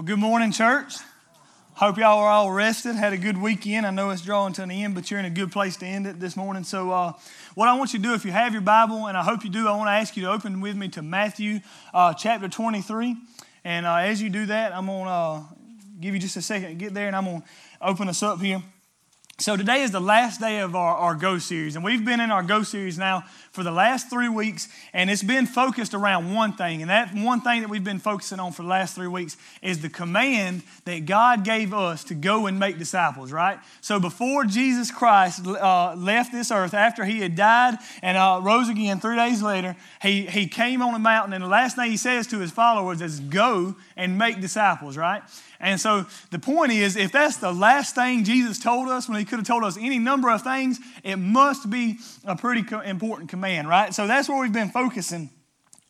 Well, good morning, church. Hope y'all are all rested, had a good weekend. I know it's drawing to an end, but you're in a good place to end it this morning. So, uh, what I want you to do, if you have your Bible, and I hope you do, I want to ask you to open with me to Matthew uh, chapter 23. And uh, as you do that, I'm going to uh, give you just a second to get there, and I'm going to open us up here. So, today is the last day of our, our Go series, and we've been in our Go series now for the last three weeks, and it's been focused around one thing. And that one thing that we've been focusing on for the last three weeks is the command that God gave us to go and make disciples, right? So, before Jesus Christ uh, left this earth, after he had died and uh, rose again three days later, he, he came on a mountain, and the last thing he says to his followers is, Go and make disciples, right? And so the point is, if that's the last thing Jesus told us when he could have told us any number of things, it must be a pretty important command, right? So that's where we've been focusing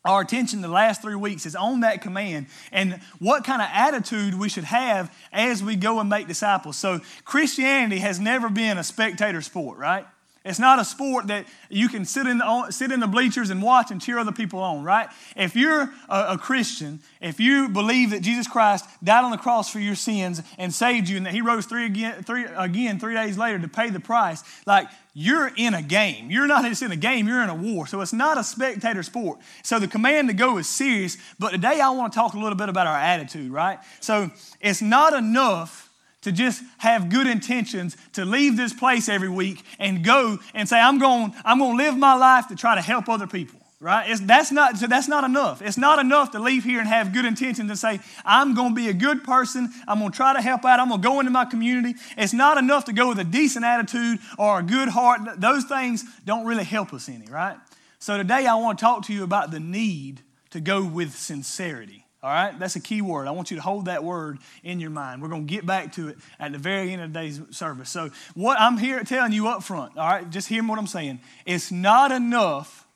our attention the last three weeks is on that command and what kind of attitude we should have as we go and make disciples. So Christianity has never been a spectator sport, right? It's not a sport that you can sit in, the, sit in the bleachers and watch and cheer other people on, right? If you're a, a, Christian, if you believe that Jesus Christ died on the cross for your sins and saved you and that he rose three again, three, again three days later to pay the price, like you're in a game. You're not just in a game, you're in a war. So it's not a spectator sport. So the command to go is serious, but today I want to talk a little bit about our attitude, right? So it's not enough to just have good intentions to leave this place every week and go and say i'm going i'm going to live my life to try to help other people right? It's, that's not so that's not enough. It's not enough to leave here and have good intentions and say i'm going to be a good person. I'm going to try to help out. I'm going to go into my community. It's not enough to go with a decent attitude or a good heart. Those things don't really help us any right? So today i want to talk to you about the need to go with sincerity all right, that's a key word. I want you to hold that word in your mind. We're going to get back to it at the very end of today's service. So, what I'm here telling you up front, all right, just hear what I'm saying. It's not enough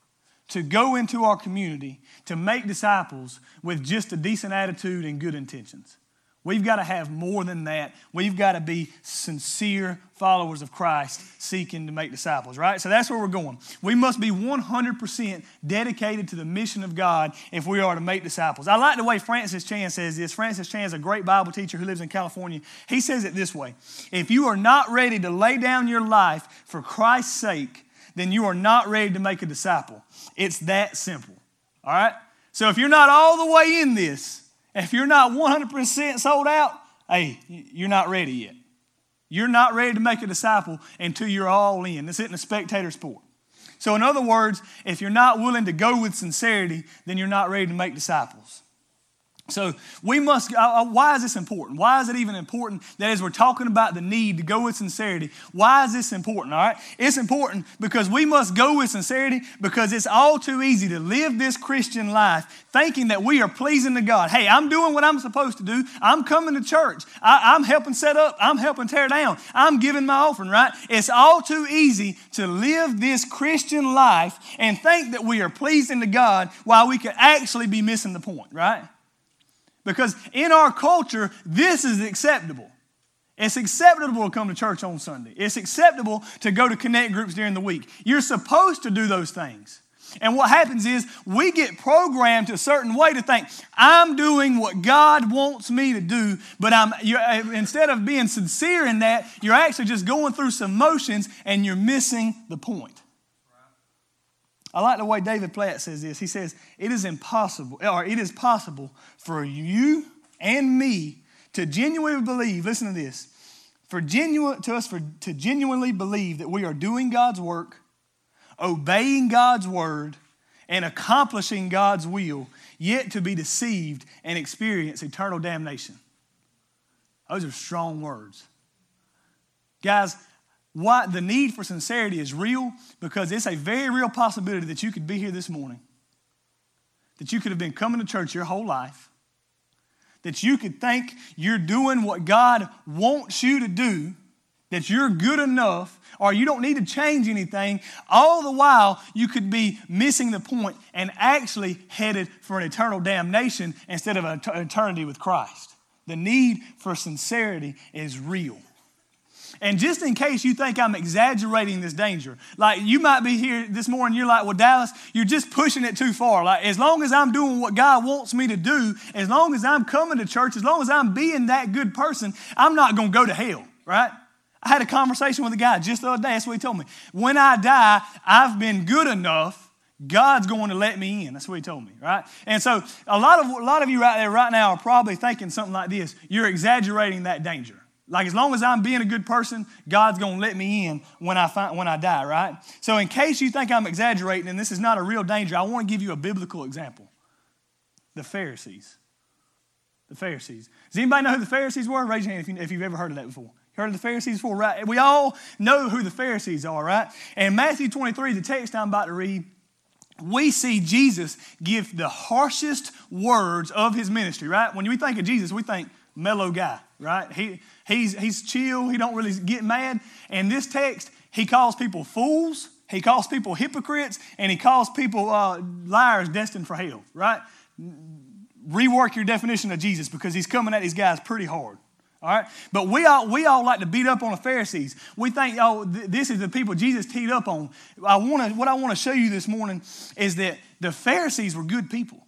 to go into our community to make disciples with just a decent attitude and good intentions. We've got to have more than that. We've got to be sincere followers of Christ seeking to make disciples, right? So that's where we're going. We must be 100% dedicated to the mission of God if we are to make disciples. I like the way Francis Chan says this. Francis Chan is a great Bible teacher who lives in California. He says it this way If you are not ready to lay down your life for Christ's sake, then you are not ready to make a disciple. It's that simple, all right? So if you're not all the way in this, if you're not 100% sold out, hey, you're not ready yet. You're not ready to make a disciple until you're all in. This isn't a spectator sport. So, in other words, if you're not willing to go with sincerity, then you're not ready to make disciples. So we must, uh, uh, why is this important? Why is it even important that as we're talking about the need to go with sincerity, why is this important, all right? It's important because we must go with sincerity because it's all too easy to live this Christian life thinking that we are pleasing to God. Hey, I'm doing what I'm supposed to do. I'm coming to church. I, I'm helping set up. I'm helping tear down. I'm giving my offering, right? It's all too easy to live this Christian life and think that we are pleasing to God while we could actually be missing the point, right? Because in our culture, this is acceptable. It's acceptable to come to church on Sunday. It's acceptable to go to connect groups during the week. You're supposed to do those things. And what happens is we get programmed to a certain way to think, I'm doing what God wants me to do, but I'm, eh, instead of being sincere in that, you're actually just going through some motions and you're missing the point. I like the way David Platt says this. He says, It is impossible, or it is possible for you and me to genuinely believe, listen to this, for genuine to us for to genuinely believe that we are doing God's work, obeying God's word, and accomplishing God's will, yet to be deceived and experience eternal damnation. Those are strong words. Guys, why the need for sincerity is real because it's a very real possibility that you could be here this morning, that you could have been coming to church your whole life, that you could think you're doing what God wants you to do, that you're good enough, or you don't need to change anything. All the while, you could be missing the point and actually headed for an eternal damnation instead of an eternity with Christ. The need for sincerity is real. And just in case you think I'm exaggerating this danger, like you might be here this morning, you're like, well, Dallas, you're just pushing it too far. Like, as long as I'm doing what God wants me to do, as long as I'm coming to church, as long as I'm being that good person, I'm not going to go to hell, right? I had a conversation with a guy just the other day. That's what he told me. When I die, I've been good enough God's going to let me in. That's what he told me, right? And so a lot of a lot of you right there right now are probably thinking something like this. You're exaggerating that danger. Like as long as I'm being a good person, God's going to let me in when I find, when I die, right? So in case you think I'm exaggerating and this is not a real danger, I want to give you a biblical example. The Pharisees. The Pharisees. Does anybody know who the Pharisees were? Raise your hand if, you, if you've ever heard of that before. You Heard of the Pharisees before, right? We all know who the Pharisees are, right? And Matthew 23, the text I'm about to read, we see Jesus give the harshest words of his ministry, right? When we think of Jesus, we think mellow guy, right? He, he's, he's chill, he don't really get mad. And this text, he calls people fools, he calls people hypocrites, and he calls people uh, liars destined for hell, right? Rework your definition of Jesus because he's coming at these guys pretty hard. All right? But we all, we all like to beat up on the Pharisees. We think, oh, th- this is the people Jesus teed up on. I wanna, what I want to show you this morning is that the Pharisees were good people.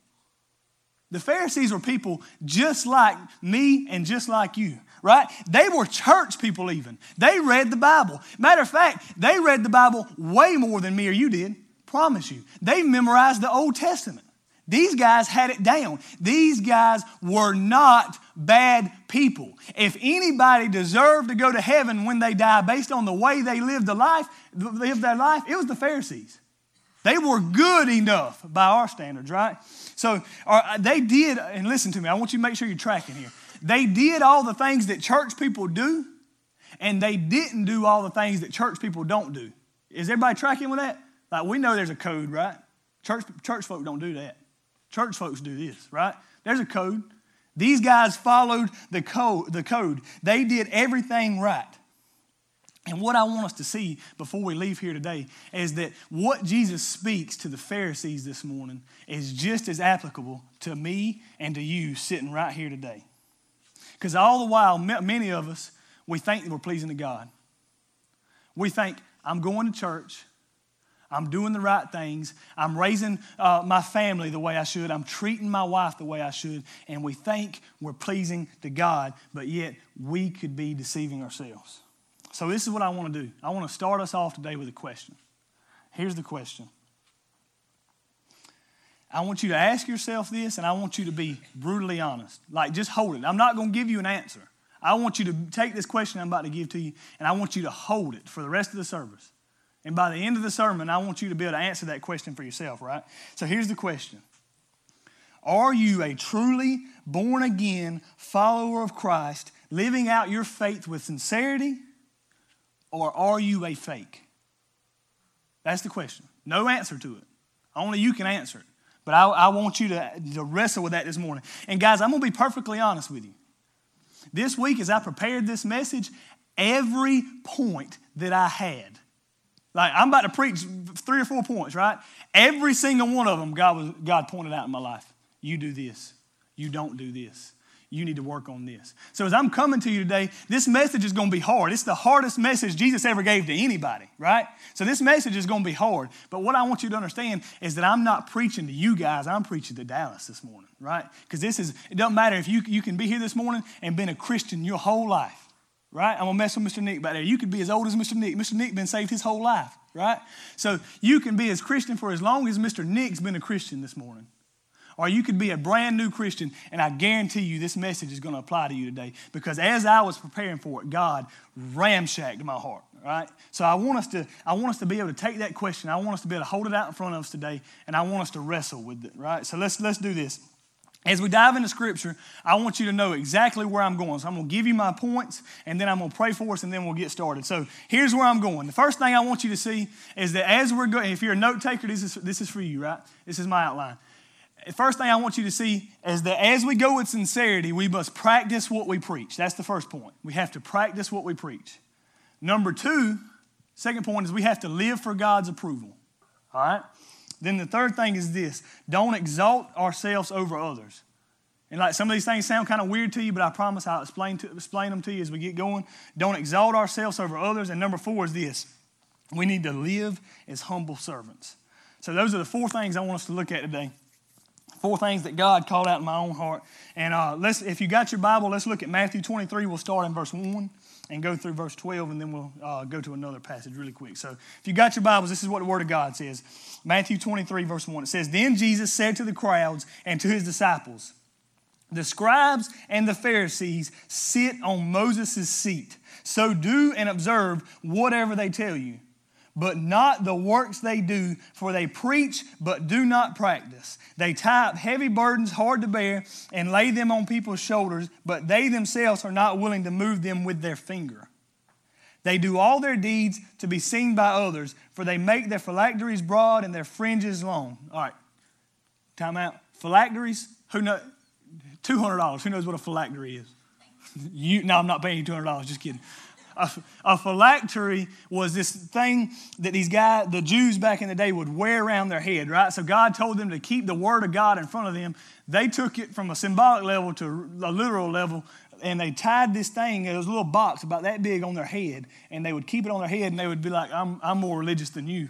The Pharisees were people just like me and just like you, right? They were church people, even. They read the Bible. Matter of fact, they read the Bible way more than me or you did. Promise you. They memorized the Old Testament. These guys had it down. These guys were not bad people. If anybody deserved to go to heaven when they die based on the way they lived the life, lived their life, it was the Pharisees. They were good enough by our standards, right? So uh, they did, and listen to me, I want you to make sure you're tracking here. They did all the things that church people do, and they didn't do all the things that church people don't do. Is everybody tracking with that? Like we know there's a code, right? Church, church folk don't do that. Church folks do this, right? There's a code. These guys followed the code, the code. They did everything right. And what I want us to see before we leave here today is that what Jesus speaks to the Pharisees this morning is just as applicable to me and to you sitting right here today. Because all the while, many of us, we think we're pleasing to God. We think, I'm going to church, I'm doing the right things. I'm raising uh, my family the way I should. I'm treating my wife the way I should. And we think we're pleasing to God, but yet we could be deceiving ourselves. So, this is what I want to do. I want to start us off today with a question. Here's the question I want you to ask yourself this, and I want you to be brutally honest. Like, just hold it. I'm not going to give you an answer. I want you to take this question I'm about to give to you, and I want you to hold it for the rest of the service. And by the end of the sermon, I want you to be able to answer that question for yourself, right? So here's the question Are you a truly born again follower of Christ, living out your faith with sincerity, or are you a fake? That's the question. No answer to it. Only you can answer it. But I, I want you to, to wrestle with that this morning. And guys, I'm going to be perfectly honest with you. This week, as I prepared this message, every point that I had like I'm about to preach three or four points, right? Every single one of them, God was God pointed out in my life. You do this. You don't do this. You need to work on this. So as I'm coming to you today, this message is going to be hard. It's the hardest message Jesus ever gave to anybody, right? So this message is going to be hard. But what I want you to understand is that I'm not preaching to you guys. I'm preaching to Dallas this morning, right? Because this is, it doesn't matter if you, you can be here this morning and been a Christian your whole life right? I'm gonna mess with Mr. Nick back there. You could be as old as Mr. Nick. Mr. Nick been saved his whole life, right? So you can be as Christian for as long as Mr. Nick's been a Christian this morning. Or you could be a brand new Christian, and I guarantee you this message is going to apply to you today. Because as I was preparing for it, God ramshacked my heart. Right? So I want us to I want us to be able to take that question. I want us to be able to hold it out in front of us today, and I want us to wrestle with it. Right? So let's let's do this. As we dive into Scripture, I want you to know exactly where I'm going. So I'm going to give you my points, and then I'm going to pray for us, and then we'll get started. So here's where I'm going. The first thing I want you to see is that as we're going, if you're a note taker, this is, this is for you, right? This is my outline. The first thing I want you to see is that as we go with sincerity, we must practice what we preach. That's the first point. We have to practice what we preach. Number two, second point is we have to live for God's approval. All right? Then the third thing is this don't exalt ourselves over others. And like some of these things sound kind of weird to you, but I promise I'll explain, to, explain them to you as we get going. Don't exalt ourselves over others. And number four is this we need to live as humble servants. So those are the four things I want us to look at today. Four things that God called out in my own heart. And uh, let's, if you got your Bible, let's look at Matthew 23. We'll start in verse 1 and go through verse 12, and then we'll uh, go to another passage really quick. So if you got your Bibles, this is what the Word of God says. Matthew 23, verse 1. It says, Then Jesus said to the crowds and to his disciples, The scribes and the Pharisees sit on Moses' seat. So do and observe whatever they tell you but not the works they do, for they preach but do not practice. They tie up heavy burdens hard to bear and lay them on people's shoulders, but they themselves are not willing to move them with their finger. They do all their deeds to be seen by others, for they make their phylacteries broad and their fringes long. All right, time out. Phylacteries, who knows? $200. Who knows what a phylactery is? You, no, I'm not paying you $200, just kidding a, a phylactery was this thing that these guys, the Jews back in the day, would wear around their head, right? So God told them to keep the word of God in front of them. They took it from a symbolic level to a literal level and they tied this thing, it was a little box about that big on their head, and they would keep it on their head and they would be like, I'm, I'm more religious than you.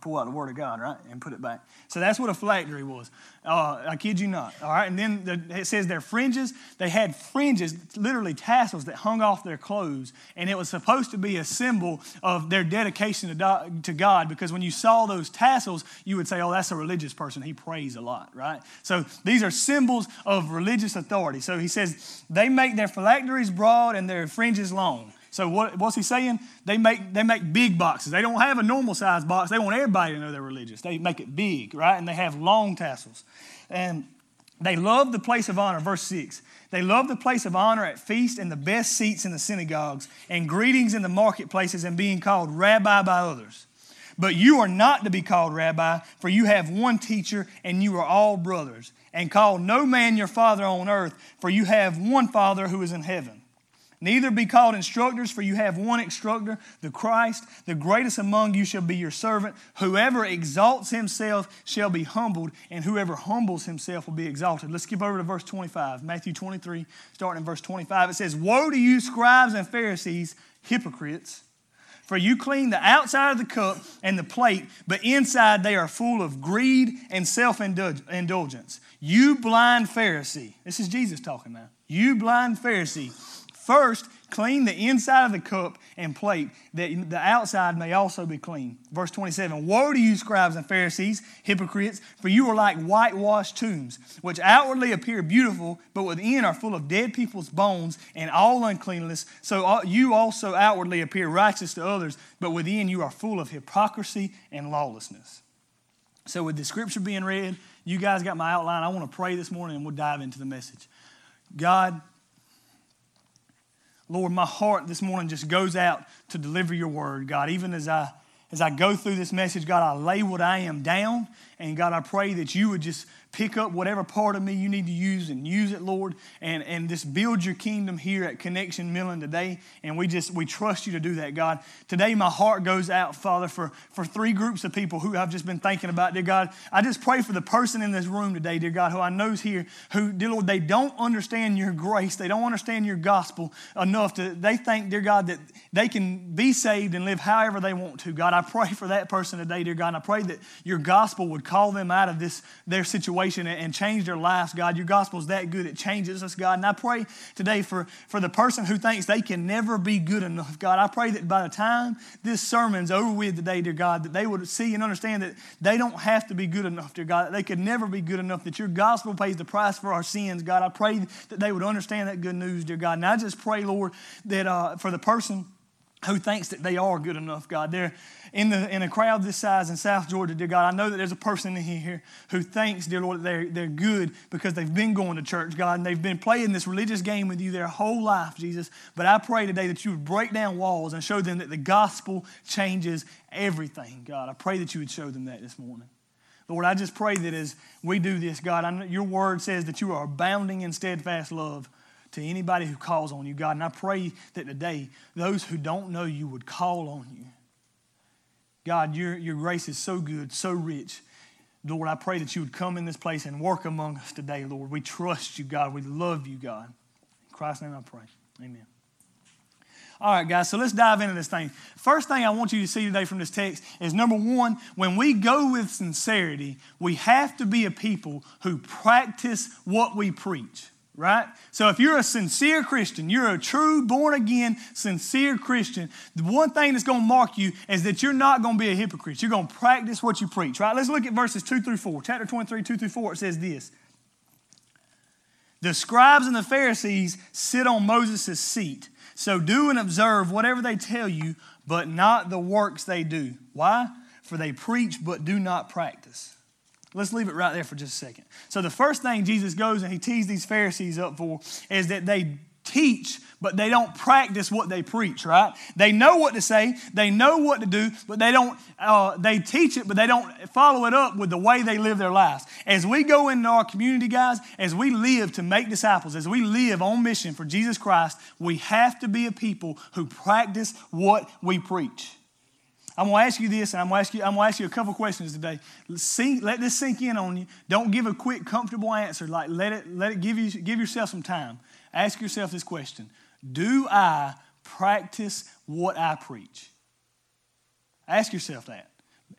Pull out the Word of God, right? And put it back. So that's what a phylactery was. Uh, I kid you not. All right. And then the, it says their fringes, they had fringes, literally tassels that hung off their clothes. And it was supposed to be a symbol of their dedication to, to God because when you saw those tassels, you would say, oh, that's a religious person. He prays a lot, right? So these are symbols of religious authority. So he says they make their phylacteries broad and their fringes long. So what, what's he saying? They make, they make big boxes. They don't have a normal size box. They want everybody to know they're religious. They make it big, right? And they have long tassels. And they love the place of honor. Verse 6. They love the place of honor at feast and the best seats in the synagogues and greetings in the marketplaces and being called rabbi by others. But you are not to be called rabbi, for you have one teacher and you are all brothers. And call no man your father on earth, for you have one father who is in heaven. Neither be called instructors, for you have one instructor, the Christ. The greatest among you shall be your servant. Whoever exalts himself shall be humbled, and whoever humbles himself will be exalted. Let's skip over to verse 25. Matthew 23, starting in verse 25. It says, Woe to you, scribes and Pharisees, hypocrites! For you clean the outside of the cup and the plate, but inside they are full of greed and self indulgence. You blind Pharisee. This is Jesus talking now. You blind Pharisee. First, clean the inside of the cup and plate, that the outside may also be clean. Verse 27 Woe to you, scribes and Pharisees, hypocrites, for you are like whitewashed tombs, which outwardly appear beautiful, but within are full of dead people's bones and all uncleanness. So uh, you also outwardly appear righteous to others, but within you are full of hypocrisy and lawlessness. So, with the scripture being read, you guys got my outline. I want to pray this morning and we'll dive into the message. God, Lord, my heart this morning just goes out to deliver your word, God. Even as I as I go through this message, God, I lay what I am down. And God, I pray that you would just pick up whatever part of me you need to use and use it, Lord, and, and just build your kingdom here at Connection Millen today. And we just, we trust you to do that, God. Today, my heart goes out, Father, for, for three groups of people who I've just been thinking about, dear God. I just pray for the person in this room today, dear God, who I know is here, who, dear Lord, they don't understand your grace. They don't understand your gospel enough to, they think, dear God, that they can be saved and live however they want to. God, pray for that person today, dear God. And I pray that your gospel would call them out of this, their situation situation and change their lives, God. Your gospel is that good, it changes us, God. And I pray today for, for the person who thinks they can never be good enough, God. I pray that by the time this sermon's over with today, dear God, that they would see and understand that they don't have to be good enough, dear God, they could never be good enough, that your gospel pays the price for our sins, God. I pray that they would understand that good news, dear God. And I just pray, Lord, that uh, for the person who thinks that they are good enough, God. They're in, the, in a crowd this size in South Georgia, dear God. I know that there's a person in here who thinks, dear Lord, that they're, they're good because they've been going to church, God, and they've been playing this religious game with you their whole life, Jesus. But I pray today that you would break down walls and show them that the gospel changes everything, God. I pray that you would show them that this morning. Lord, I just pray that as we do this, God, I know your word says that you are abounding in steadfast love to anybody who calls on you, God. And I pray that today, those who don't know you would call on you. God, your, your grace is so good, so rich. Lord, I pray that you would come in this place and work among us today, Lord. We trust you, God. We love you, God. In Christ's name I pray. Amen. All right, guys, so let's dive into this thing. First thing I want you to see today from this text is number one, when we go with sincerity, we have to be a people who practice what we preach right? So if you're a sincere Christian, you're a true, born again, sincere Christian, the one thing that's going to mark you is that you're not going to be a hypocrite. You're going to practice what you preach, right? Let's look at verses 2 through 4. Chapter 23, 2 through 4, it says this The scribes and the Pharisees sit on Moses' seat. So do and observe whatever they tell you, but not the works they do. Why? For they preach but do not practice. Let's leave it right there for just a second. So, the first thing Jesus goes and he tees these Pharisees up for is that they teach, but they don't practice what they preach, right? They know what to say, they know what to do, but they don't, uh, they teach it, but they don't follow it up with the way they live their lives. As we go into our community, guys, as we live to make disciples, as we live on mission for Jesus Christ, we have to be a people who practice what we preach. I'm going to ask you this, and I'm going to ask you, I'm going to ask you a couple questions today. Let this sink in on you. Don't give a quick, comfortable answer. Like let it, let it give you, give yourself some time. Ask yourself this question: Do I practice what I preach? Ask yourself that.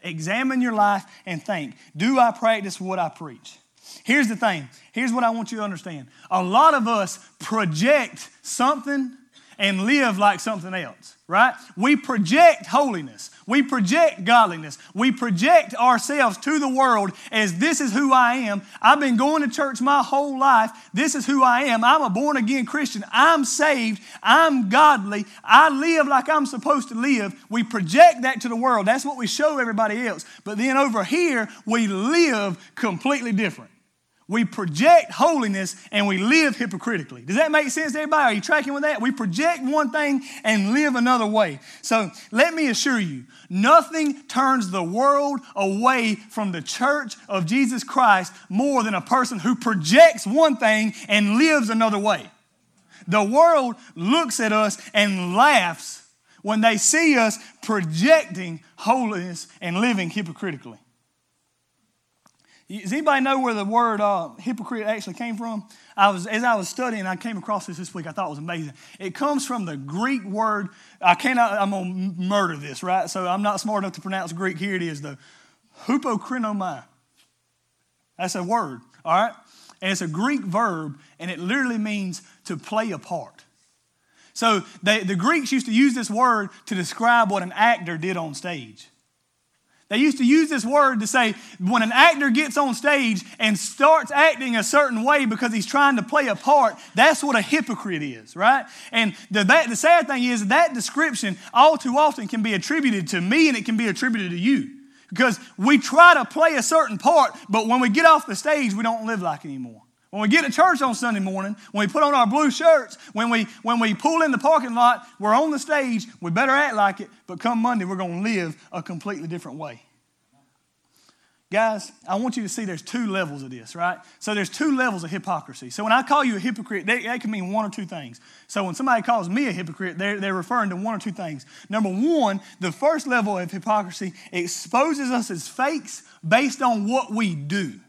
Examine your life and think: Do I practice what I preach? Here's the thing. Here's what I want you to understand. A lot of us project something and live like something else, right? We project holiness. We project godliness. We project ourselves to the world as this is who I am. I've been going to church my whole life. This is who I am. I'm a born again Christian. I'm saved. I'm godly. I live like I'm supposed to live. We project that to the world. That's what we show everybody else. But then over here, we live completely different. We project holiness and we live hypocritically. Does that make sense everybody? Are you tracking with that? We project one thing and live another way. So let me assure you, nothing turns the world away from the church of Jesus Christ more than a person who projects one thing and lives another way. The world looks at us and laughs when they see us projecting holiness and living hypocritically. Does anybody know where the word uh, hypocrite actually came from? I was, as I was studying, I came across this this week. I thought it was amazing. It comes from the Greek word. I cannot. I'm gonna murder this, right? So I'm not smart enough to pronounce Greek. Here it is, the Hupokrinomai. That's a word, all right? And it's a Greek verb, and it literally means to play a part. So they, the Greeks used to use this word to describe what an actor did on stage. They used to use this word to say when an actor gets on stage and starts acting a certain way because he's trying to play a part, that's what a hypocrite is, right? And the, that, the sad thing is that description all too often can be attributed to me and it can be attributed to you. Because we try to play a certain part, but when we get off the stage, we don't live like anymore. When we get to church on Sunday morning, when we put on our blue shirts, when we, when we pull in the parking lot, we're on the stage, we better act like it, but come Monday, we're going to live a completely different way. Guys, I want you to see there's two levels of this, right? So there's two levels of hypocrisy. So when I call you a hypocrite, that, can mean one or two things. So when somebody calls me a hypocrite, they're, they're referring to one or two things. Number one, the first level of hypocrisy exposes us as fakes based on what we do.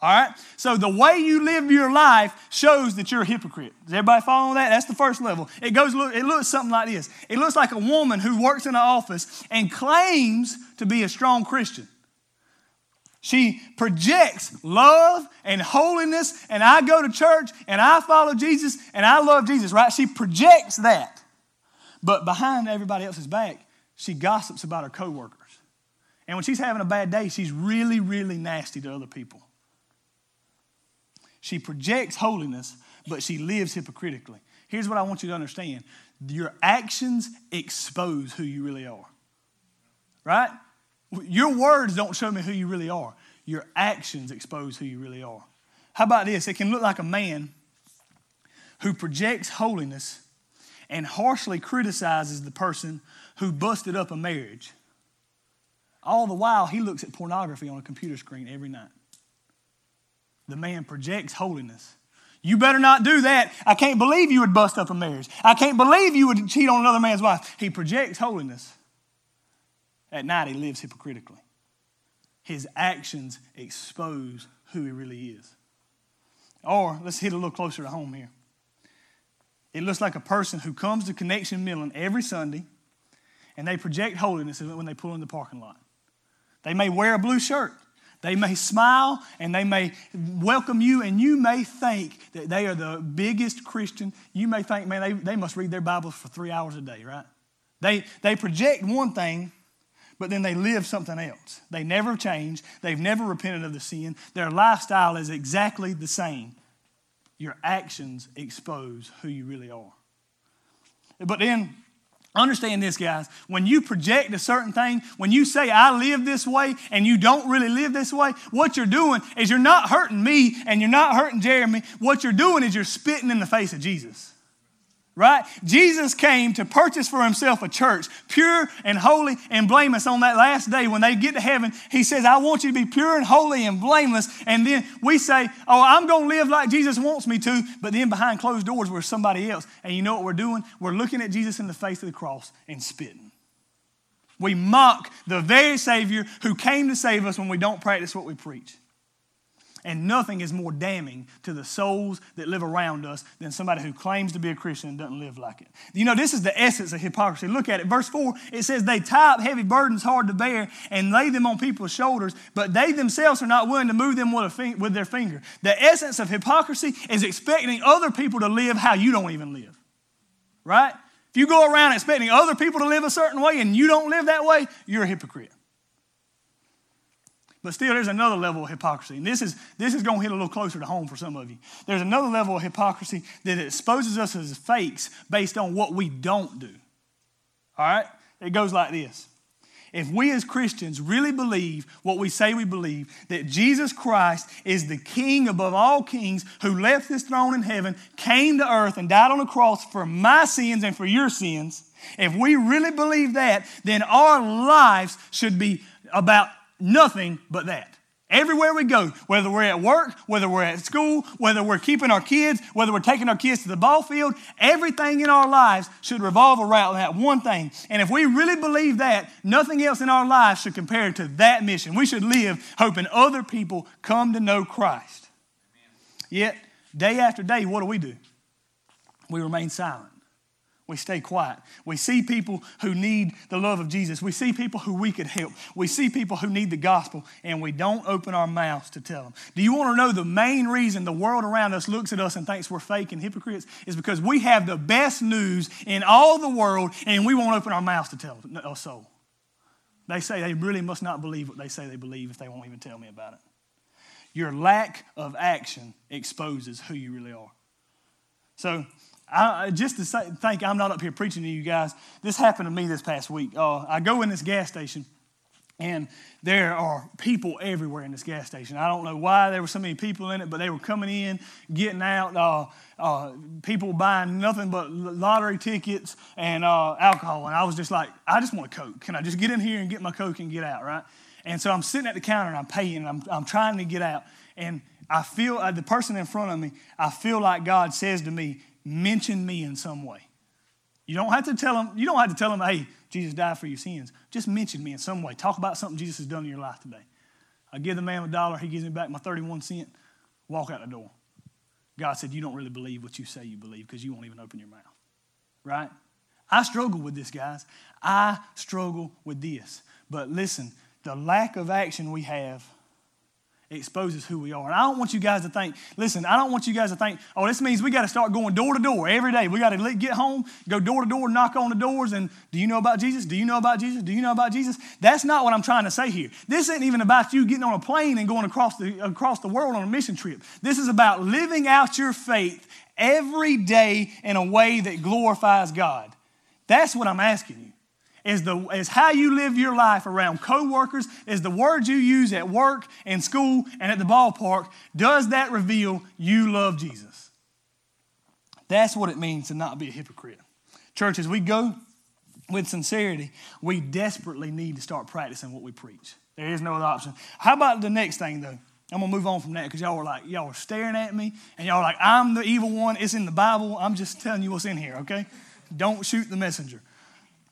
All right? So the way you live your life shows that you're a hypocrite. Does everybody follow that? That's the first level. It goes it looks something like this. It looks like a woman who works in an office and claims to be a strong Christian. She projects love and holiness, and I go to church and I follow Jesus and I love Jesus, right? She projects that. But behind everybody else's back, she gossips about her coworkers. And when she's having a bad day, she's really, really nasty to other people. She projects holiness, but she lives hypocritically. Here's what I want you to understand your actions expose who you really are. Right? Your words don't show me who you really are. Your actions expose who you really are. How about this? It can look like a man who projects holiness and harshly criticizes the person who busted up a marriage. All the while, he looks at pornography on a computer screen every night. The man projects holiness. You better not do that. I can't believe you would bust up a marriage. I can't believe you would cheat on another man's wife. He projects holiness. At night, he lives hypocritically. his actions expose who he really is. Or let's hit a little closer to home here. It looks like a person who comes to Connection Millen every Sunday and they project holiness when they pull in the parking lot. They may wear a blue shirt. They may smile and they may welcome you, and you may think that they are the biggest Christian. You may think, man, they, they must read their Bibles for three hours a day, right? They, they project one thing, but then they live something else. They never change. They've never repented of the sin. Their lifestyle is exactly the same. Your actions expose who you really are. But then Understand this, guys. When you project a certain thing, when you say, I live this way, and you don't really live this way, what you're doing is you're not hurting me and you're not hurting Jeremy. What you're doing is you're spitting in the face of Jesus right? Jesus came to purchase for himself a church, pure and holy and blameless on that last day. When they get to heaven, he says, I want you to be pure and holy and blameless. And then we say, Oh, I'm going to live like Jesus wants me to. But then behind closed doors, we're somebody else. And you know what we're doing? We're looking at Jesus in the face of the cross and spitting. We mock the very Savior who came to save us when we don't practice what we preach. And nothing is more damning to the souls that live around us than somebody who claims to be a Christian and doesn't live like it. You know, this is the essence of hypocrisy. Look at it. Verse 4, it says, They tie up heavy burdens hard to bear and lay them on people's shoulders, but they themselves are not willing to move them with, with their finger. The essence of hypocrisy is expecting other people to live how you don't even live. Right? If you go around expecting other people to live a certain way and you don't live that way, you're a hypocrite. But still, there's another level of hypocrisy. And this is, this is going to hit a little closer to home for some of you. There's another level of hypocrisy that exposes us as fakes based on what we don't do. All right? It goes like this. If we as Christians really believe what we say we believe, that Jesus Christ is the King above all kings who left his throne in heaven, came to earth, and died on the cross for my sins and for your sins, if we really believe that, then our lives should be about nothing but that. Everywhere we go, whether we're at work, whether we're at school, whether we're keeping our kids, whether we're taking our kids to the ball field, everything in our lives should revolve around that one thing. And if we really believe that, nothing else in our lives should compare to that mission. We should live hoping other people come to know Christ. Yet, day after day, what do we do? We remain silent. We stay quiet. We see people who need the love of Jesus. We see people who we could help. We see people who need the gospel, and we don't open our mouths to tell them. Do you want to know the main reason the world around us looks at us and thinks we're fake and hypocrites? Is because we have the best news in all the world, and we won't open our mouths to tell a soul. They say they really must not believe what they say they believe if they won't even tell me about it. Your lack of action exposes who you really are. So, I, just to say, think I'm not up here preaching to you guys, this happened to me this past week. Uh, I go in this gas station, and there are people everywhere in this gas station. I don't know why there were so many people in it, but they were coming in, getting out. Uh, uh, people buying nothing but lottery tickets and uh, alcohol. And I was just like, I just want a Coke. Can I just get in here and get my Coke and get out, right? And so I'm sitting at the counter and I'm paying and I'm, I'm trying to get out. And I feel, uh, the person in front of me, I feel like God says to me, mention me in some way. You don't have to tell them, you don't have to tell them, hey, Jesus died for your sins. Just mention me in some way. Talk about something Jesus has done in your life today. I give the man a dollar, he gives me back my 31 cent, walk out the door. God said, You don't really believe what you say you believe because you won't even open your mouth. Right? I struggle with this, guys. I struggle with this. But listen, the lack of action we have exposes who we are. And I don't want you guys to think, listen, I don't want you guys to think, oh, this means we got to start going door to door every day. We got to get home, go door to door, knock on the doors, and do you know about Jesus? Do you know about Jesus? Do you know about Jesus? That's not what I'm trying to say here. This isn't even about you getting on a plane and going across the, across the world on a mission trip. This is about living out your faith every day in a way that glorifies God. That's what I'm asking you is, the, is how you live your life around coworkers, is the words you use at work and school and at the ballpark. Does that reveal you love Jesus? That's what it means to not be a hypocrite. Church, as we go with sincerity, we desperately need to start practicing what we preach. There is no other option. How about the next thing, though? I'm gonna move on from that because y'all were like, y'all were staring at me, and y'all were like, I'm the evil one. It's in the Bible. I'm just telling you what's in here, okay? Don't shoot the messenger.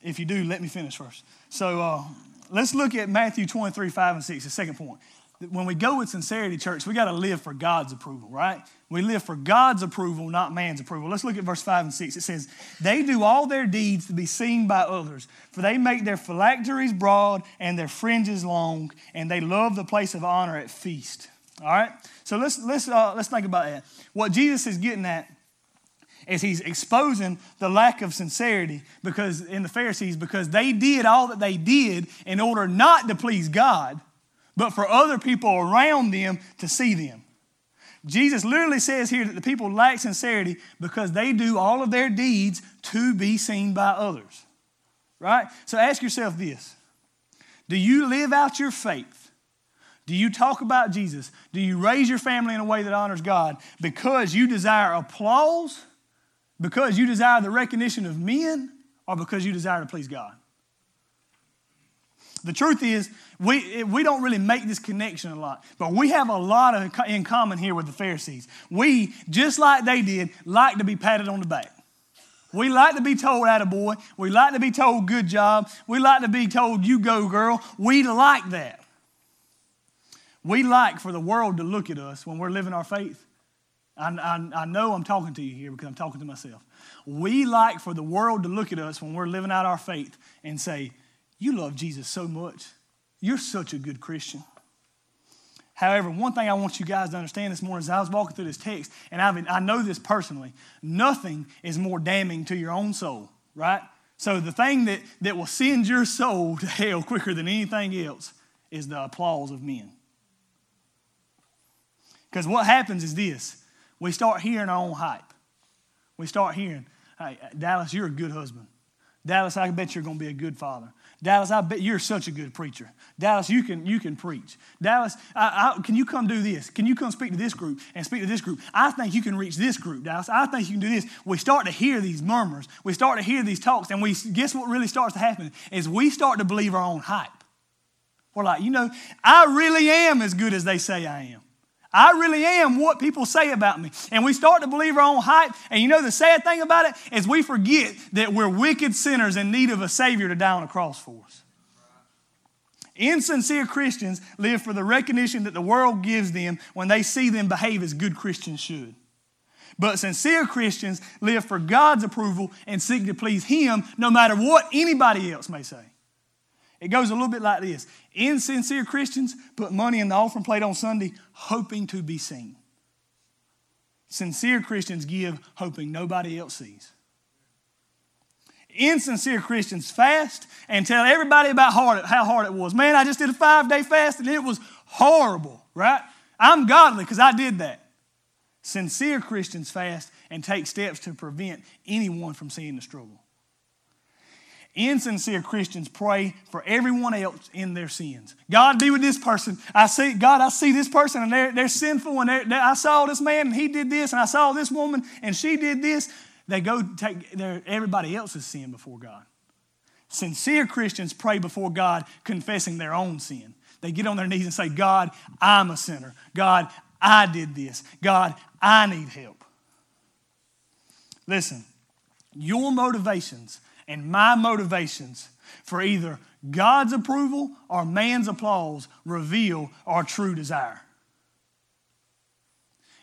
If you do, let me finish first. So, uh, let's look at Matthew 23, 5 and 6, the second point. When we go with sincerity, church, we got to live for God's approval, right? We live for God's approval, not man's approval. Let's look at verse 5 and 6. It says, They do all their deeds to be seen by others, for they make their phylacteries broad and their fringes long, and they love the place of honor at feast. All right? So let's, let's, uh, let's think about that. What Jesus is getting at is he's exposing the lack of sincerity because in the Pharisees because they did all that they did in order not to please God, but for other people around them to see them. Jesus literally says here that the people lack sincerity because they do all of their deeds to be seen by others. Right? So ask yourself this Do you live out your faith? Do you talk about Jesus? Do you raise your family in a way that honors God because you desire applause because you desire the recognition of men or because you desire to please God? The truth is, we, we don't really make this connection a lot, but we have a lot of in common here with the Pharisees. We, just like they did, like to be patted on the back. We like to be told, boy. We like to be told, good job. We like to be told, you go, girl. We like that. We like for the world to look at us when we're living our faith. I, I, I know I'm talking to you here because I'm talking to myself. We like for the world to look at us when we're living out our faith and say, You love Jesus so much. You're such a good Christian. However, one thing I want you guys to understand this morning as I was walking through this text, and I've, I know this personally, nothing is more damning to your own soul, right? So the thing that, that will send your soul to hell quicker than anything else is the applause of men. Because what happens is this we start hearing our own hype. We start hearing, hey, Dallas, you're a good husband. Dallas, I bet you're going to be a good father. Dallas, I bet you're such a good preacher. Dallas, you can, you can preach. Dallas, I, I, can you come do this? Can you come speak to this group and speak to this group? I think you can reach this group, Dallas. I think you can do this. We start to hear these murmurs. We start to hear these talks, and we guess what really starts to happen is we start to believe our own hype. We're like, you know, I really am as good as they say I am. I really am what people say about me. And we start to believe our own hype. And you know, the sad thing about it is we forget that we're wicked sinners in need of a Savior to die on a cross for us. Insincere Christians live for the recognition that the world gives them when they see them behave as good Christians should. But sincere Christians live for God's approval and seek to please Him no matter what anybody else may say. It goes a little bit like this Insincere Christians put money in the offering plate on Sunday hoping to be seen. Sincere Christians give hoping nobody else sees. Insincere Christians fast and tell everybody about hard, how hard it was. Man, I just did a five day fast and it was horrible, right? I'm godly because I did that. Sincere Christians fast and take steps to prevent anyone from seeing the struggle. Insincere Christians pray for everyone else in their sins. God, be with this person. I see, God, I see this person and they're, they're sinful and they're, they're, I saw this man and he did this and I saw this woman and she did this. They go take their, everybody else's sin before God. Sincere Christians pray before God confessing their own sin. They get on their knees and say, God, I'm a sinner. God, I did this. God, I need help. Listen, your motivations and my motivations for either God's approval or man's applause reveal our true desire.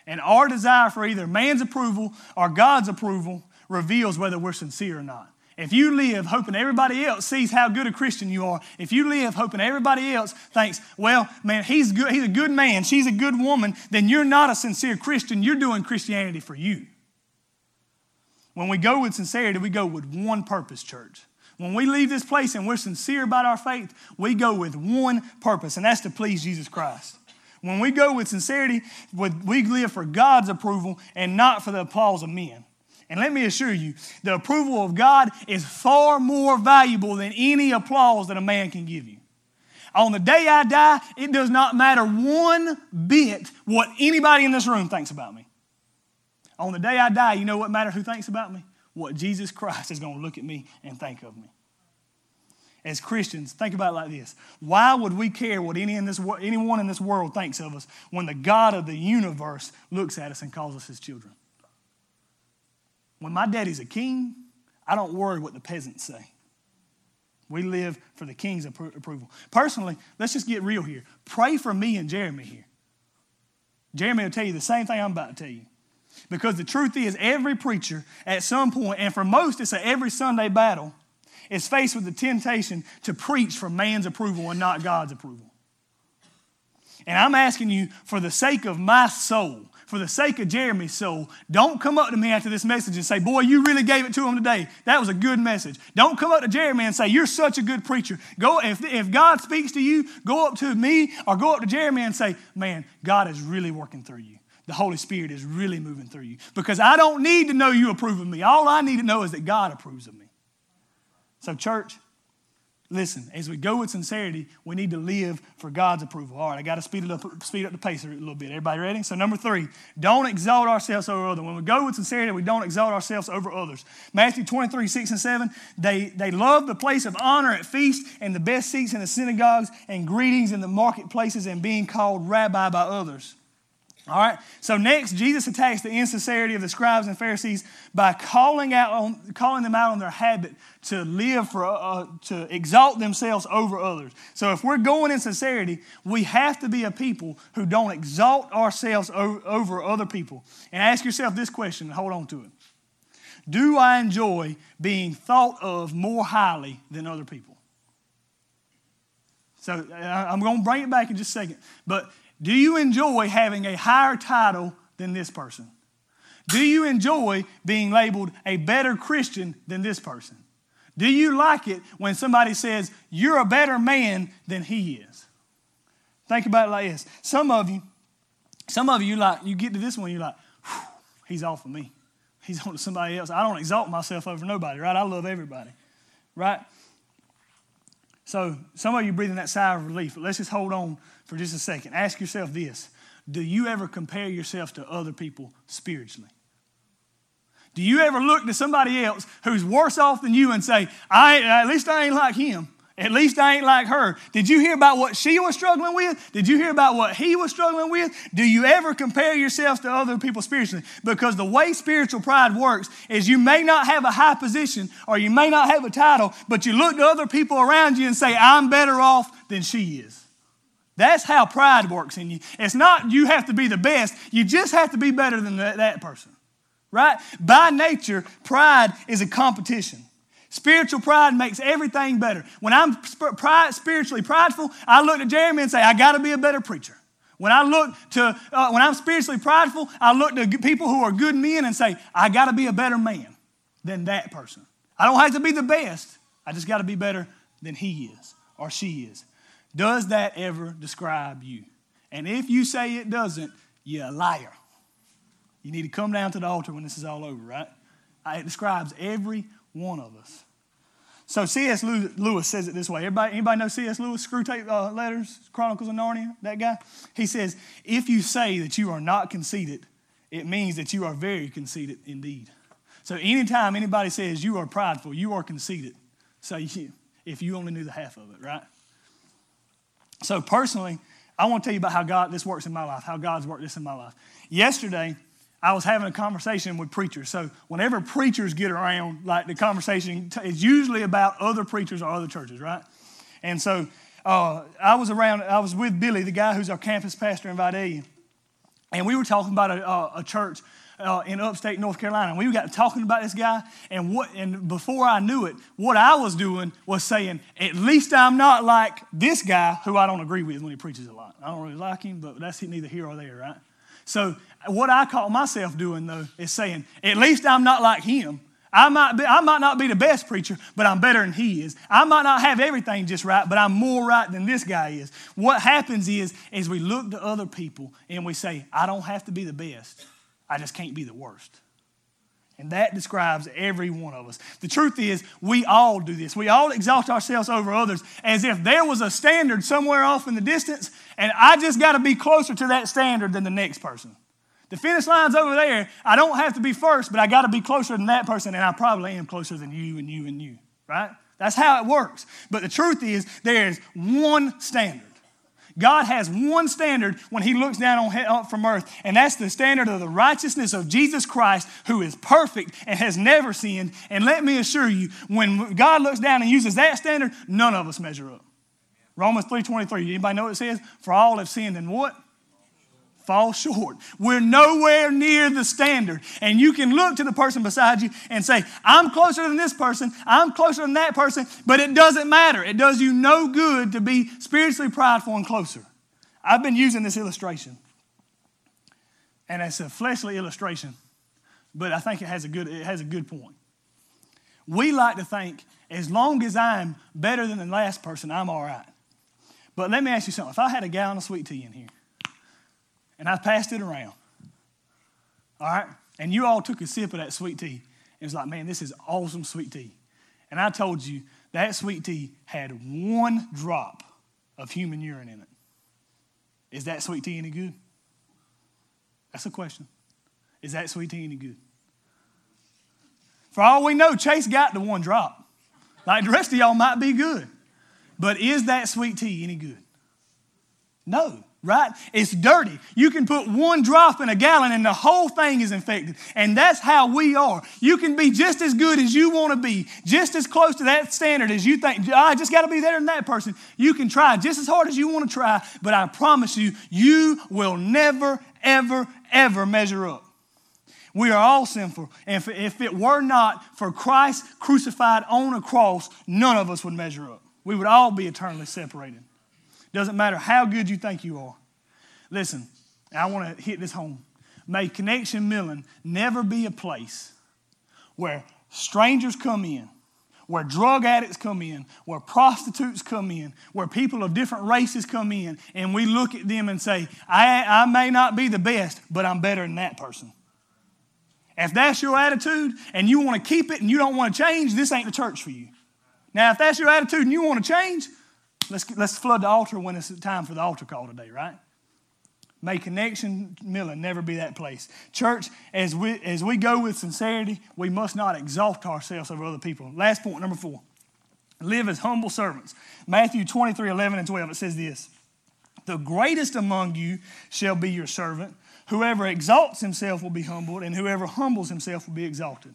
And our desire for either man's approval or God's approval reveals whether we're sincere or not. If you live hoping everybody else sees how good a Christian you are, if you live hoping everybody else thinks, well, man, he's, good, he's a good man, she's a good woman, then you're not a sincere Christian. You're doing Christianity for you. When we go with sincerity, we go with one purpose, church. When we leave this place and we're sincere about our faith, we go with one purpose, and that's to please Jesus Christ. When we go with sincerity, we live for God's approval and not for the applause of men. And let me assure you, the approval of God is far more valuable than any applause that a man can give you. On the day I die, it does not matter one bit what anybody in this room thinks about me. On the day I die, you know what matters who thinks about me? What Jesus Christ is going to look at me and think of me. As Christians, think about it like this. Why would we care what any in this, anyone in this world thinks of us when the God of the universe looks at us and calls us his children? When my daddy's a king, I don't worry what the peasants say. We live for the king's appro- approval. Personally, let's just get real here. Pray for me and Jeremy here. Jeremy will tell you the same thing I'm about to tell you. Because the truth is, every preacher at some point, and for most, it's a every Sunday battle, is faced with the temptation to preach for man's approval and not God's approval. And I'm asking you, for the sake of my soul, for the sake of Jeremy's soul, don't come up to me after this message and say, Boy, you really gave it to him today. That was a good message. Don't come up to Jeremy and say, You're such a good preacher. Go, if, if God speaks to you, go up to me or go up to Jeremy and say, Man, God is really working through you. The Holy Spirit is really moving through you. Because I don't need to know you approve of me. All I need to know is that God approves of me. So, church, Listen, as we go with sincerity, we need to live for God's approval. All right, I got to speed up, speed up the pace a little bit. Everybody ready? So number three, don't exalt ourselves over others. When we go with sincerity, we don't exalt ourselves over others. Matthew 23, 6 and 7, they, they love the place of honor at feasts and the best seats in the synagogues and greetings in the marketplaces and being called rabbi by others. All right. So next, Jesus attacks the insincerity of the scribes and Pharisees by calling out on, calling them out on their habit to live for uh, to exalt themselves over others. So if we're going in sincerity, we have to be a people who don't exalt ourselves over, over other people. And ask yourself this question. And hold on to it. Do I enjoy being thought of more highly than other people? So I'm going to bring it back in just a second. But do you enjoy having a higher title than this person? Do you enjoy being labeled a better Christian than this person? Do you like it when somebody says, You're a better man than he is? Think about it like this. Some of you, some of you like, you get to this one, you're like, He's off of me. He's on to somebody else. I don't exalt myself over nobody, right? I love everybody, right? So some of you breathing that sigh of relief, let's just hold on for just a second. Ask yourself this Do you ever compare yourself to other people spiritually? Do you ever look to somebody else who's worse off than you and say, I, at least I ain't like him? At least I ain't like her. Did you hear about what she was struggling with? Did you hear about what he was struggling with? Do you ever compare yourself to other people spiritually? Because the way spiritual pride works is you may not have a high position or you may not have a title, but you look to other people around you and say, I'm better off than she is. That's how pride works in you. It's not you have to be the best, you just have to be better than that, that person. Right? By nature, pride is a competition. Spiritual pride makes everything better. When I'm spiritually prideful, I look to Jeremy and say, I got to be a better preacher. When I look to, uh, when I'm spiritually prideful, I look to people who are good men and say, I got to be a better man than that person. I don't have to be the best. I just got to be better than he is or she is. Does that ever describe you? And if you say it doesn't, you're a liar. You need to come down to the altar when this is all over, right? It describes every one of us. So C.S. Lewis says it this way. Everybody, anybody know C.S. Lewis, Screwtape uh, Letters, Chronicles of Narnia, that guy? He says, if you say that you are not conceited, it means that you are very conceited indeed. So anytime anybody says you are prideful, you are conceited. So you, if you only knew the half of it, right? So personally, I want to tell you about how God this works in my life, how God's worked this in my life. Yesterday, I was having a conversation with preachers. So whenever preachers get around, like the conversation is usually about other preachers or other churches, right? And so uh, I was around, I was with Billy, the guy who's our campus pastor in Vidalia, and we were talking about a, a church uh, in upstate North Carolina. And we got talking about this guy, and what and before I knew it, what I was doing was saying, at least I'm not like this guy who I don't agree with when he preaches a lot. I don't really like him, but that's neither here or there, right? So what I call myself doing though is saying, at least I'm not like him. I might, be, I might not be the best preacher, but I'm better than he is. I might not have everything just right, but I'm more right than this guy is. What happens is, is we look to other people and we say, I don't have to be the best. I just can't be the worst. And that describes every one of us. The truth is, we all do this. We all exalt ourselves over others as if there was a standard somewhere off in the distance, and I just got to be closer to that standard than the next person. The finish line's over there. I don't have to be first, but I got to be closer than that person, and I probably am closer than you and you and you, right? That's how it works. But the truth is, there is one standard. God has one standard when He looks down on up uh, from earth, and that's the standard of the righteousness of Jesus Christ, who is perfect and has never sinned. And let me assure you, when God looks down and uses that standard, none of us measure up. Romans 3.23, anybody know what it says? For all have sinned and what? Fall short. We're nowhere near the standard. And you can look to the person beside you and say, I'm closer than this person, I'm closer than that person, but it doesn't matter. It does you no good to be spiritually prideful and closer. I've been using this illustration, and it's a fleshly illustration, but I think it has a good, it has a good point. We like to think, as long as I'm better than the last person, I'm all right. But let me ask you something. If I had a gallon of sweet tea in here, and I passed it around. All right? And you all took a sip of that sweet tea. And was like, man, this is awesome sweet tea. And I told you that sweet tea had one drop of human urine in it. Is that sweet tea any good? That's a question. Is that sweet tea any good? For all we know, Chase got the one drop. Like the rest of y'all might be good. But is that sweet tea any good? No right? It's dirty. You can put one drop in a gallon and the whole thing is infected. And that's how we are. You can be just as good as you want to be, just as close to that standard as you think. I just got to be better than that person. You can try just as hard as you want to try, but I promise you, you will never, ever, ever measure up. We are all sinful. And if, if it were not for Christ crucified on a cross, none of us would measure up. We would all be eternally separated. Doesn't matter how good you think you are. Listen, I want to hit this home. May Connection Millen never be a place where strangers come in, where drug addicts come in, where prostitutes come in, where people of different races come in, and we look at them and say, I, I may not be the best, but I'm better than that person. If that's your attitude and you want to keep it and you don't want to change, this ain't the church for you. Now, if that's your attitude and you want to change, Let's, let's flood the altar when it's time for the altar call today, right? May Connection Millen never be that place. Church, as we, as we go with sincerity, we must not exalt ourselves over other people. Last point, number four. Live as humble servants. Matthew 23, 11 and 12, it says this The greatest among you shall be your servant. Whoever exalts himself will be humbled, and whoever humbles himself will be exalted.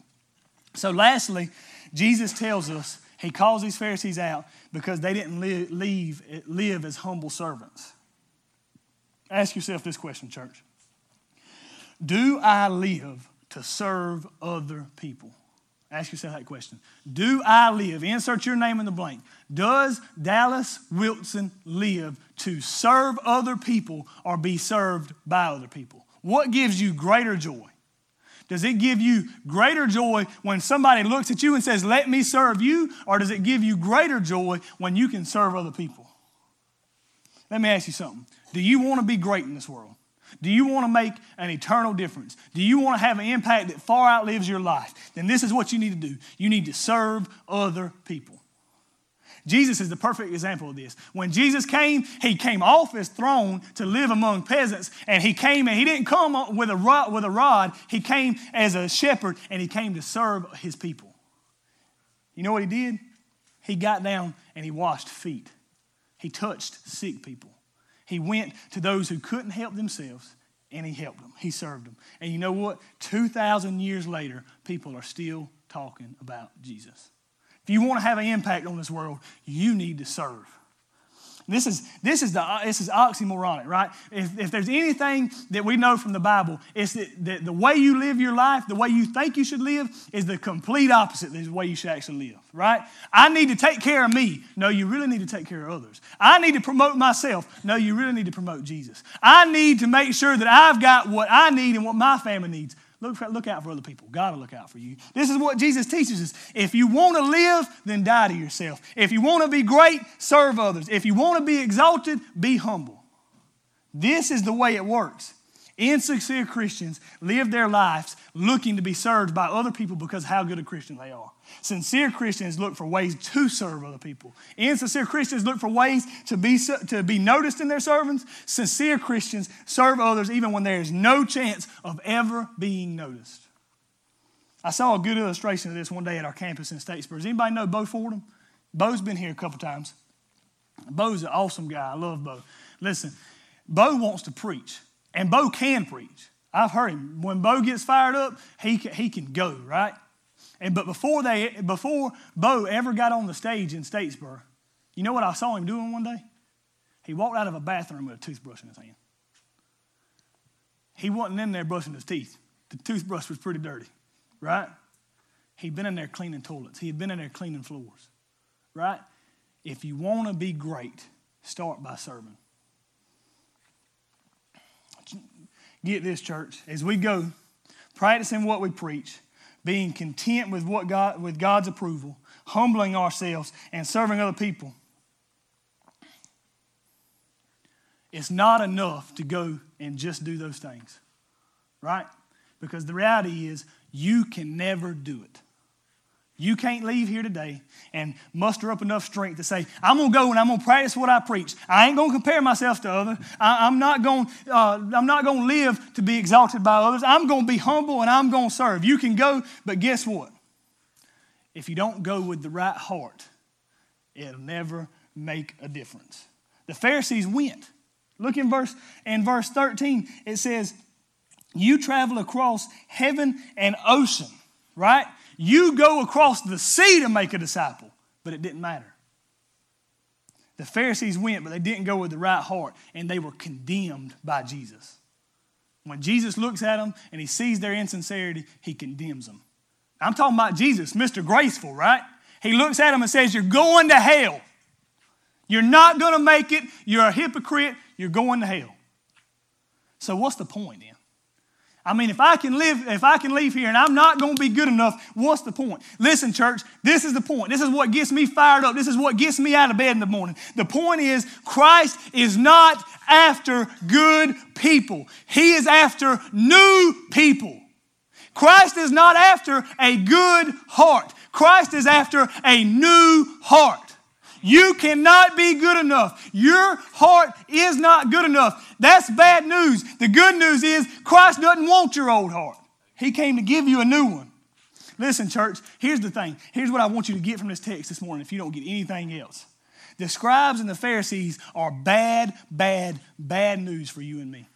So, lastly, Jesus tells us he calls these Pharisees out because they didn't live, leave, live as humble servants. Ask yourself this question, church Do I live to serve other people? Ask yourself that question. Do I live, insert your name in the blank, does Dallas Wilson live to serve other people or be served by other people? What gives you greater joy? Does it give you greater joy when somebody looks at you and says, Let me serve you? Or does it give you greater joy when you can serve other people? Let me ask you something. Do you want to be great in this world? Do you want to make an eternal difference? Do you want to have an impact that far outlives your life? Then this is what you need to do. You need to serve other people. Jesus is the perfect example of this. When Jesus came, he came off his throne to live among peasants, and he came and he didn't come with a rod, with a rod. He came as a shepherd, and he came to serve his people. You know what he did? He got down and he washed feet. He touched sick people. He went to those who couldn't help themselves, and he helped them. He served them. And you know what? 2,000 years later, people are still talking about Jesus. If you want to have an impact on this world, you need to serve. This is, this is, the, this is oxymoronic, right? If, if there's anything that we know from the Bible, it's that, that the way you live your life, the way you think you should live, is the complete opposite of the way you should actually live, right? I need to take care of me. No, you really need to take care of others. I need to promote myself. No, you really need to promote Jesus. I need to make sure that I've got what I need and what my family needs. Look, for, look out for other people. God will look out for you. This is what Jesus teaches us. If you want to live, then die to yourself. If you want to be great, serve others. If you want to be exalted, be humble. This is the way it works. Insincere Christians live their lives looking to be served by other people because how good a Christian they are. Sincere Christians look for ways to serve other people. Insincere Christians look for ways to be, to be noticed in their servants. Sincere Christians serve others even when there is no chance of ever being noticed. I saw a good illustration of this one day at our campus in Statesboro. Does anybody know Bo Fordham? Bo's been here a couple times. Bo's an awesome guy. I love Bo. Listen, Bo wants to preach, and Bo can preach. I've heard him. When Bo gets fired up, he can, he can go, right? And but before they before Bo ever got on the stage in Statesboro, you know what I saw him doing one day? He walked out of a bathroom with a toothbrush in his hand. He wasn't in there brushing his teeth. The toothbrush was pretty dirty, right? He'd been in there cleaning toilets. He had been in there cleaning floors, right? If you want to be great, start by serving. Get this, church. As we go, practicing what we preach, being content with what God with God's approval, humbling ourselves, and serving other people. It's not enough to go and just do those things, right? Because the reality is, you can never do it. You can't leave here today and muster up enough strength to say, I'm going to go and I'm going to practice what I preach. I ain't going to compare myself to others. I, am not going uh, I'm not going to live to be exalted by others. I'm going to be humble and I'm going to serve. You can go, but guess what? If you don't go with the right heart, it'll never make a difference. The Pharisees went. Look in verse in verse 13. It says, "You travel across heaven and ocean, right? You go across the sea to make a disciple, but it didn't matter. The Pharisees went, but they didn't go with the right heart, and they were condemned by Jesus. When Jesus looks at them and he sees their insincerity, he condemns them. I'm talking about Jesus, Mr. Graceful, right? He looks at them and says, You're going to hell. You're not going to make it. You're a hypocrite. You're going to hell. So, what's the point then? I mean, if I can live, if I can leave here and I'm not going to be good enough, what's the point? Listen, church, this is the point. This is what gets me fired up. This is what gets me out of bed in the morning. The point is, Christ is not after good people. He is after new people. Christ is not after a good heart. Christ is after a new heart. You cannot be good enough. Your heart is not good enough. That's bad news. The good news is Christ doesn't want your old heart, He came to give you a new one. Listen, church, here's the thing. Here's what I want you to get from this text this morning if you don't get anything else. The scribes and the Pharisees are bad, bad, bad news for you and me.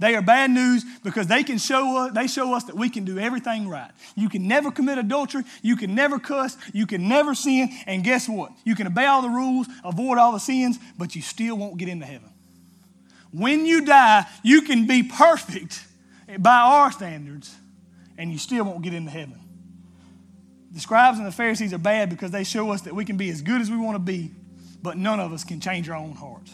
They are bad news because they can show us, they show us that we can do everything right. You can never commit adultery, you can never cuss, you can never sin, and guess what? You can obey all the rules, avoid all the sins, but you still won't get into heaven. When you die, you can be perfect by our standards, and you still won't get into heaven. The scribes and the Pharisees are bad because they show us that we can be as good as we want to be, but none of us can change our own hearts.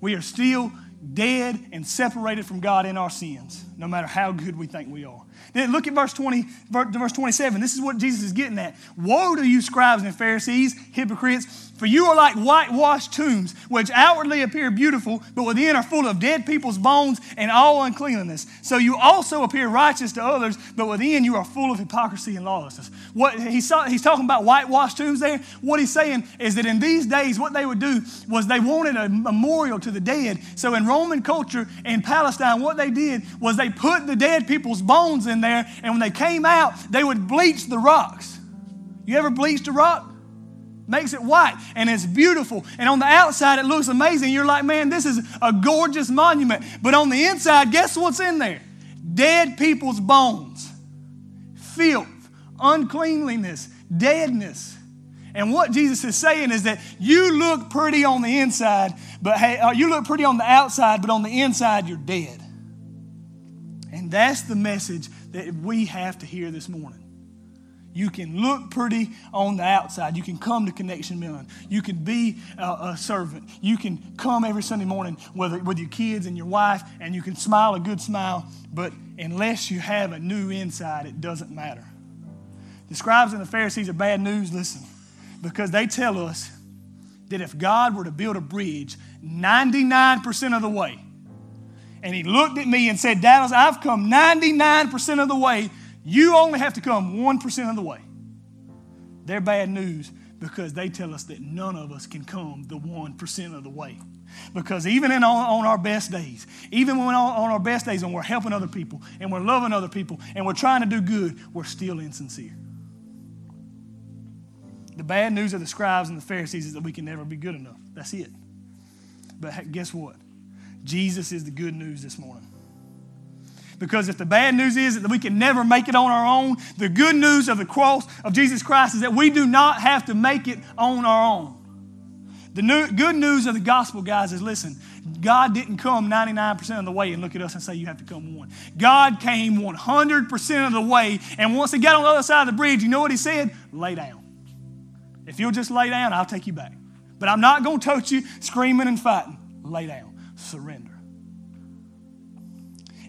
We are still dead and separated from God in our sins, no matter how good we think we are. Then look at verse 20, verse 27. This is what Jesus is getting at. Woe to you, scribes and Pharisees, hypocrites! For you are like whitewashed tombs, which outwardly appear beautiful, but within are full of dead people's bones and all uncleanness. So you also appear righteous to others, but within you are full of hypocrisy and lawlessness. What he's, he's talking about whitewashed tombs there. What he's saying is that in these days, what they would do was they wanted a memorial to the dead. So in Roman culture in Palestine, what they did was they put the dead people's bones in there, and when they came out, they would bleach the rocks. You ever bleached a rock? makes it white and it's beautiful. And on the outside, it looks amazing. You're like, man, this is a gorgeous monument. But on the inside, guess what's in there? Dead people's bones, filth, uncleanliness, deadness. And what Jesus is saying is that you look pretty on the inside, but hey, uh, you look pretty on the outside, but on the inside, you're dead. And that's the message that we have to hear this morning. You can look pretty on the outside. You can come to Connection Millen. You can be a, a, servant. You can come every Sunday morning with, with your kids and your wife, and you can smile a good smile. But unless you have a new inside, it doesn't matter. The scribes and the Pharisees are bad news, listen, because they tell us that if God were to build a bridge 99% of the way, and he looked at me and said, Dallas, I've come 99% of the way you only have to come 1% of the way. They're bad news because they tell us that none of us can come the 1% of the way. Because even in, on, on our best days, even when on, on our best days when we're helping other people and we're loving other people and we're trying to do good, we're still insincere. The bad news of the scribes and the Pharisees is that we can never be good enough. That's it. But guess what? Jesus is the good news this morning. Because if the bad news is that we can never make it on our own, the good news of the cross of Jesus Christ is that we do not have to make it on our own. The new, good news of the gospel, guys, is listen, God didn't come 99% of the way and look at us and say, You have to come one. God came 100% of the way, and once He got on the other side of the bridge, you know what He said? Lay down. If you'll just lay down, I'll take you back. But I'm not going to touch you screaming and fighting. Lay down. Surrender.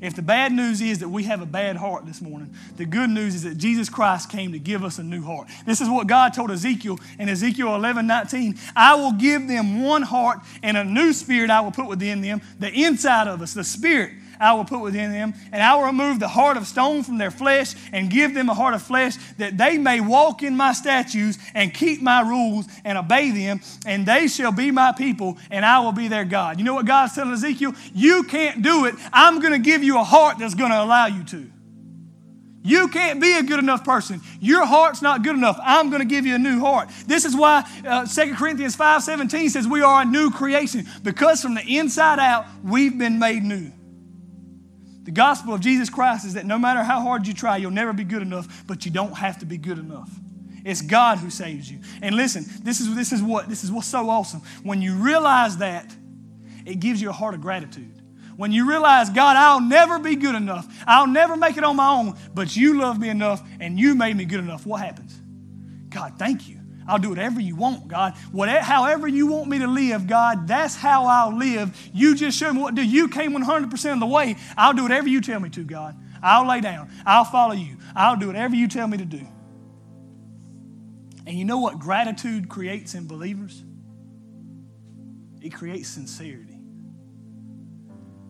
If the bad news is that we have a bad heart this morning, the good news is that Jesus Christ came to give us a new heart. This is what God told Ezekiel in Ezekiel 11 19. I will give them one heart and a new spirit I will put within them, the inside of us, the spirit I will put within them, and I will remove the heart of stone from their flesh and give them a heart of flesh that they may walk in my statutes and keep my rules and obey them, and they shall be my people, and I will be their God. You know what God's telling Ezekiel? You can't do it. I'm going to give you a heart that's going to allow you to. You can't be a good enough person. Your heart's not good enough. I'm going to give you a new heart. This is why uh, 2 Corinthians 5.17 says we are a new creation because from the inside out, we've been made new. The gospel of Jesus Christ is that no matter how hard you try, you'll never be good enough, but you don't have to be good enough. It's God who saves you. And listen, this is, this is what this is what's so awesome. When you realize that, it gives you a heart of gratitude. When you realize, God, I'll never be good enough. I'll never make it on my own, but you love me enough and you made me good enough. What happens? God, thank you. I'll do whatever you want, God. Whatever, however you want me to live, God, that's how I'll live. You just show me what to do. You came 100% of the way. I'll do whatever you tell me to, God. I'll lay down. I'll follow you. I'll do whatever you tell me to do. And you know what gratitude creates in believers? It creates sincerity.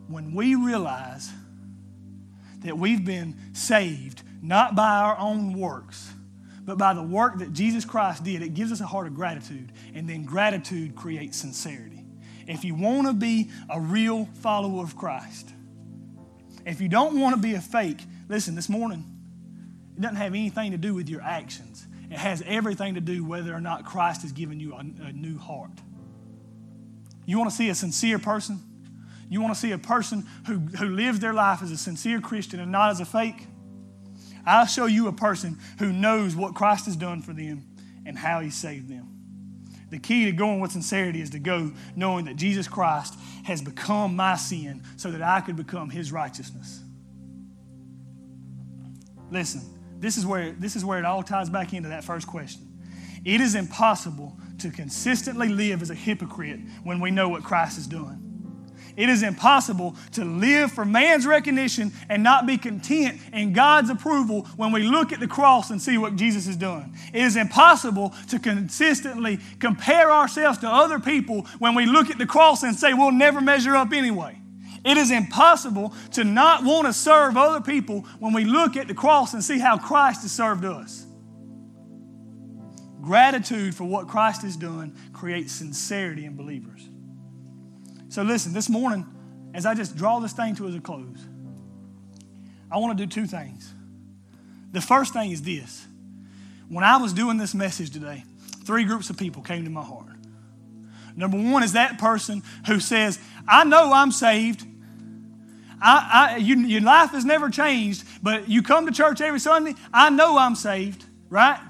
When we realize that we've been saved not by our own works, but by the work that Jesus Christ did, it gives us a heart of gratitude. And then gratitude creates sincerity. If you want to be a real follower of Christ, if you don't want to be a fake, listen, this morning, it doesn't have anything to do with your actions. It has everything to do whether or not Christ has given you a, a new heart. You want to see a sincere person? You want to see a person who, who lives their life as a sincere Christian and not as a fake? I'll show you a person who knows what Christ has done for them and how he saved them. The key to going with sincerity is to go knowing that Jesus Christ has become my sin so that I could become his righteousness. Listen, this is where, this is where it all ties back into that first question. It is impossible to consistently live as a hypocrite when we know what Christ has done. It is impossible to live for man's recognition and not be content in God's approval when we look at the cross and see what Jesus has done. It is impossible to consistently compare ourselves to other people when we look at the cross and say we'll never measure up anyway. It is impossible to not want to serve other people when we look at the cross and see how Christ has served us. Gratitude for what Christ has done creates sincerity in believers. So, listen, this morning, as I just draw this thing to a close, I want to do two things. The first thing is this when I was doing this message today, three groups of people came to my heart. Number one is that person who says, I know I'm saved. I, I, you, your life has never changed, but you come to church every Sunday. I know I'm saved, right?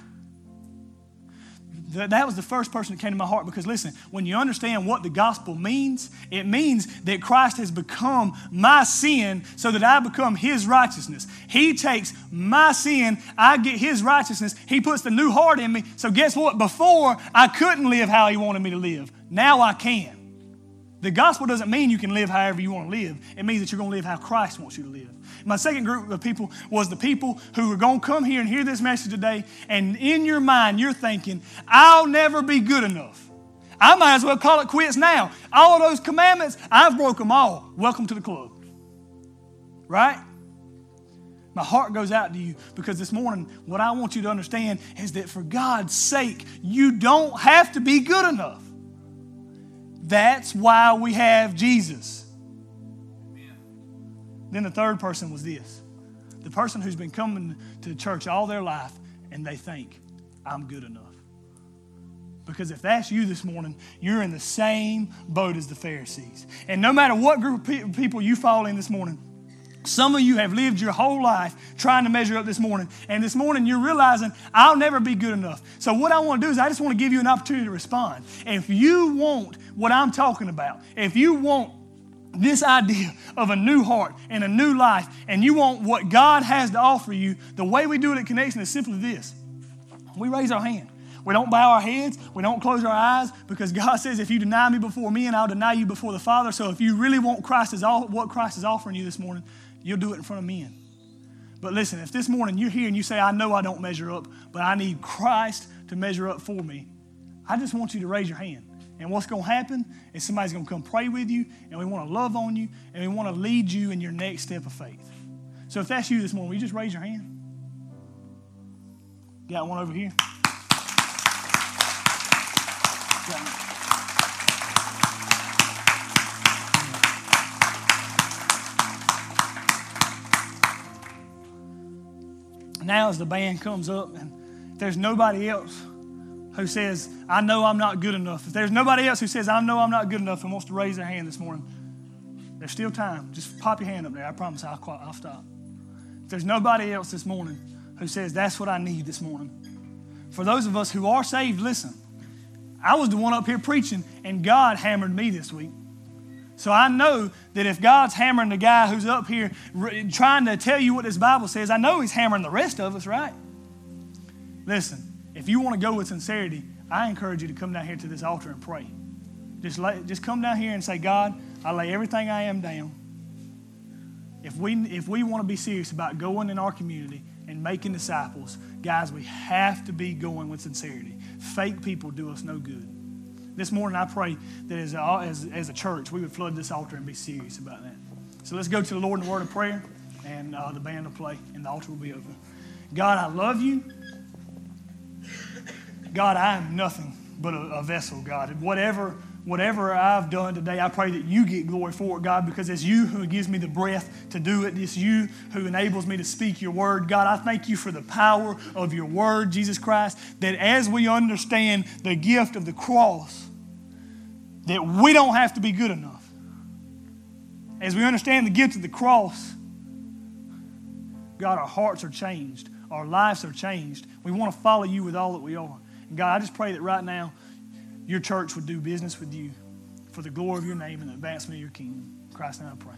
That was the first person that came to my heart because listen, when you understand what the gospel means, it means that Christ has become my sin so that I become his righteousness. He takes my sin, I get his righteousness. He puts the new heart in me. So guess what? Before I couldn't live how he wanted me to live. Now I can. The gospel doesn't mean you can live however you want to live. It means that you're going to live how Christ wants you to live. My second group of people was the people who are going to come here and hear this message today, and in your mind, you're thinking, I'll never be good enough. I might as well call it quits now. All those commandments, I've broke them all. Welcome to the club. Right? My heart goes out to you because this morning, what I want you to understand is that for God's sake, you don't have to be good enough. That's why we have Jesus. Then the third person was this the person who's been coming to church all their life and they think, I'm good enough. Because if that's you this morning, you're in the same boat as the Pharisees. And no matter what group of people you fall in this morning, some of you have lived your whole life trying to measure up this morning. And this morning you're realizing, I'll never be good enough. So, what I want to do is, I just want to give you an opportunity to respond. If you want what I'm talking about, if you want this idea of a new heart and a new life, and you want what God has to offer you, the way we do it at Connection is simply this we raise our hand. We don't bow our heads. We don't close our eyes because God says, if you deny me before me, and I'll deny you before the Father. So if you really want Christ is all, what Christ is offering you this morning, you'll do it in front of men. But listen, if this morning you're here and you say, I know I don't measure up, but I need Christ to measure up for me, I just want you to raise your hand. And what's going to happen is somebody's going to come pray with you, and we want to love on you, and we want to lead you in your next step of faith. So if that's you this morning, will you just raise your hand? Got one over here. Now, as the band comes up, and there's nobody else who says, I know I'm not good enough, if there's nobody else who says, I know I'm not good enough and wants to raise their hand this morning, there's still time. Just pop your hand up there. I promise I'll, I'll stop. If there's nobody else this morning who says, That's what I need this morning. For those of us who are saved, listen. I was the one up here preaching, and God hammered me this week. So I know that if God's hammering the guy who's up here trying to tell you what this Bible says, I know He's hammering the rest of us, right? Listen, if you want to go with sincerity, I encourage you to come down here to this altar and pray. Just, lay, just come down here and say, God, I lay everything I am down. If we, if we want to be serious about going in our community and making disciples, guys, we have to be going with sincerity. Fake people do us no good. This morning, I pray that as a, as, as a church, we would flood this altar and be serious about that. So let's go to the Lord in the word of prayer, and uh, the band will play, and the altar will be open. God, I love you. God, I am nothing but a, a vessel, God. Whatever whatever I've done today, I pray that you get glory for it, God, because it's you who gives me the breath to do it. It's you who enables me to speak your word. God, I thank you for the power of your word, Jesus Christ, that as we understand the gift of the cross, that we don't have to be good enough. As we understand the gift of the cross, God, our hearts are changed. Our lives are changed. We want to follow you with all that we are. And God, I just pray that right now, your church would do business with you for the glory of your name and the advancement of your kingdom. In Christ's name I pray.